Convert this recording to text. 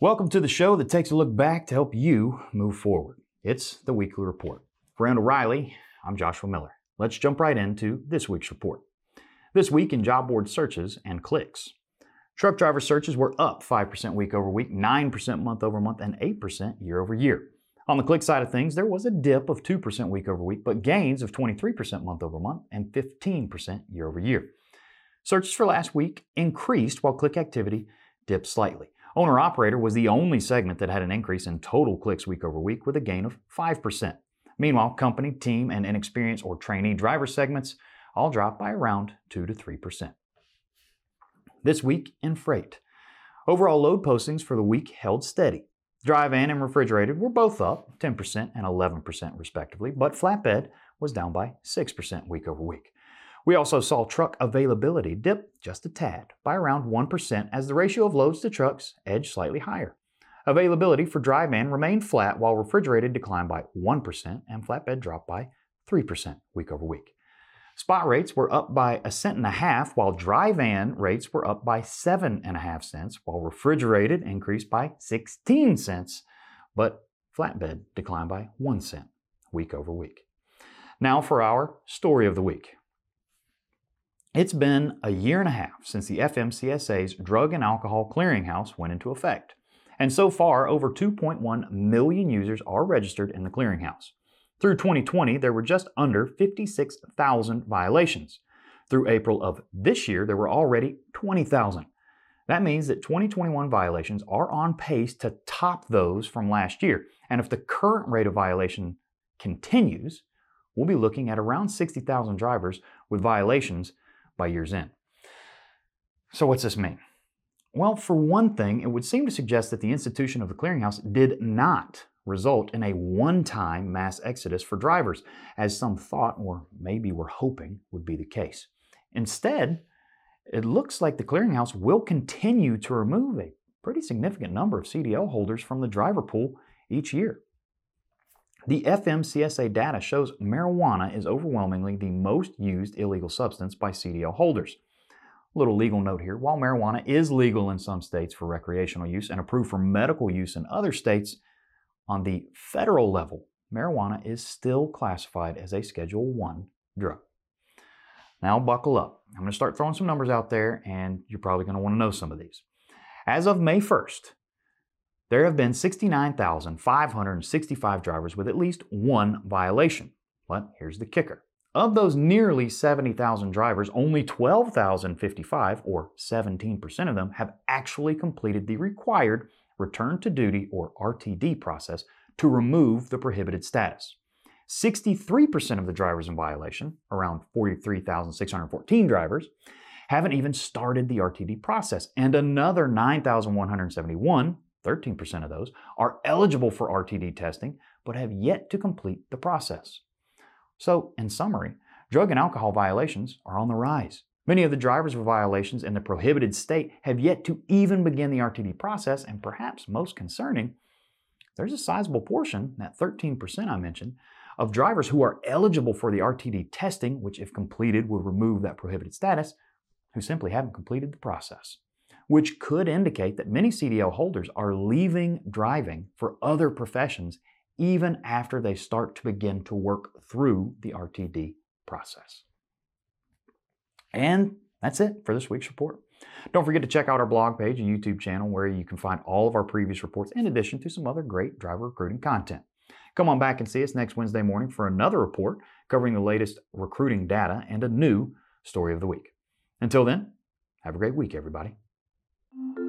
Welcome to the show that takes a look back to help you move forward. It's the weekly report. For Randall Reilly, I'm Joshua Miller. Let's jump right into this week's report. This week in job board searches and clicks. Truck driver searches were up 5% week over week, 9% month over month, and 8% year over year. On the click side of things, there was a dip of 2% week over week, but gains of 23% month over month and 15% year over year. Searches for last week increased while click activity dipped slightly. Owner operator was the only segment that had an increase in total clicks week over week with a gain of 5%. Meanwhile, company, team, and inexperienced or trainee driver segments all dropped by around 2 to 3%. This week in freight. Overall load postings for the week held steady. Dry van and refrigerated were both up 10% and 11% respectively, but flatbed was down by 6% week over week. We also saw truck availability dip just a tad by around 1% as the ratio of loads to trucks edged slightly higher. Availability for dry van remained flat while refrigerated declined by 1% and flatbed dropped by 3% week over week. Spot rates were up by a cent and a half while dry van rates were up by seven and a half cents while refrigerated increased by 16 cents, but flatbed declined by one cent week over week. Now for our story of the week. It's been a year and a half since the FMCSA's Drug and Alcohol Clearinghouse went into effect. And so far, over 2.1 million users are registered in the clearinghouse. Through 2020, there were just under 56,000 violations. Through April of this year, there were already 20,000. That means that 2021 violations are on pace to top those from last year. And if the current rate of violation continues, we'll be looking at around 60,000 drivers with violations by year's end. So, what's this mean? Well, for one thing, it would seem to suggest that the institution of the clearinghouse did not result in a one time mass exodus for drivers, as some thought or maybe were hoping would be the case. Instead, it looks like the clearinghouse will continue to remove a pretty significant number of CDL holders from the driver pool each year. The FMCSA data shows marijuana is overwhelmingly the most used illegal substance by CDL holders. Little legal note here while marijuana is legal in some states for recreational use and approved for medical use in other states, on the federal level, marijuana is still classified as a Schedule 1 drug. Now, buckle up. I'm going to start throwing some numbers out there, and you're probably going to want to know some of these. As of May 1st, there have been 69,565 drivers with at least one violation. But here's the kicker. Of those nearly 70,000 drivers, only 12,055, or 17% of them, have actually completed the required return to duty or RTD process to remove the prohibited status. 63% of the drivers in violation, around 43,614 drivers, haven't even started the RTD process, and another 9,171 13% of those, are eligible for RTD testing but have yet to complete the process. So, in summary, drug and alcohol violations are on the rise. Many of the drivers with violations in the prohibited state have yet to even begin the RTD process, and perhaps most concerning, there's a sizable portion, that 13% I mentioned, of drivers who are eligible for the RTD testing, which, if completed, will remove that prohibited status, who simply haven't completed the process which could indicate that many CDL holders are leaving driving for other professions even after they start to begin to work through the RTD process. And that's it for this week's report. Don't forget to check out our blog page and YouTube channel where you can find all of our previous reports in addition to some other great driver recruiting content. Come on back and see us next Wednesday morning for another report covering the latest recruiting data and a new story of the week. Until then, have a great week, everybody. Thank you.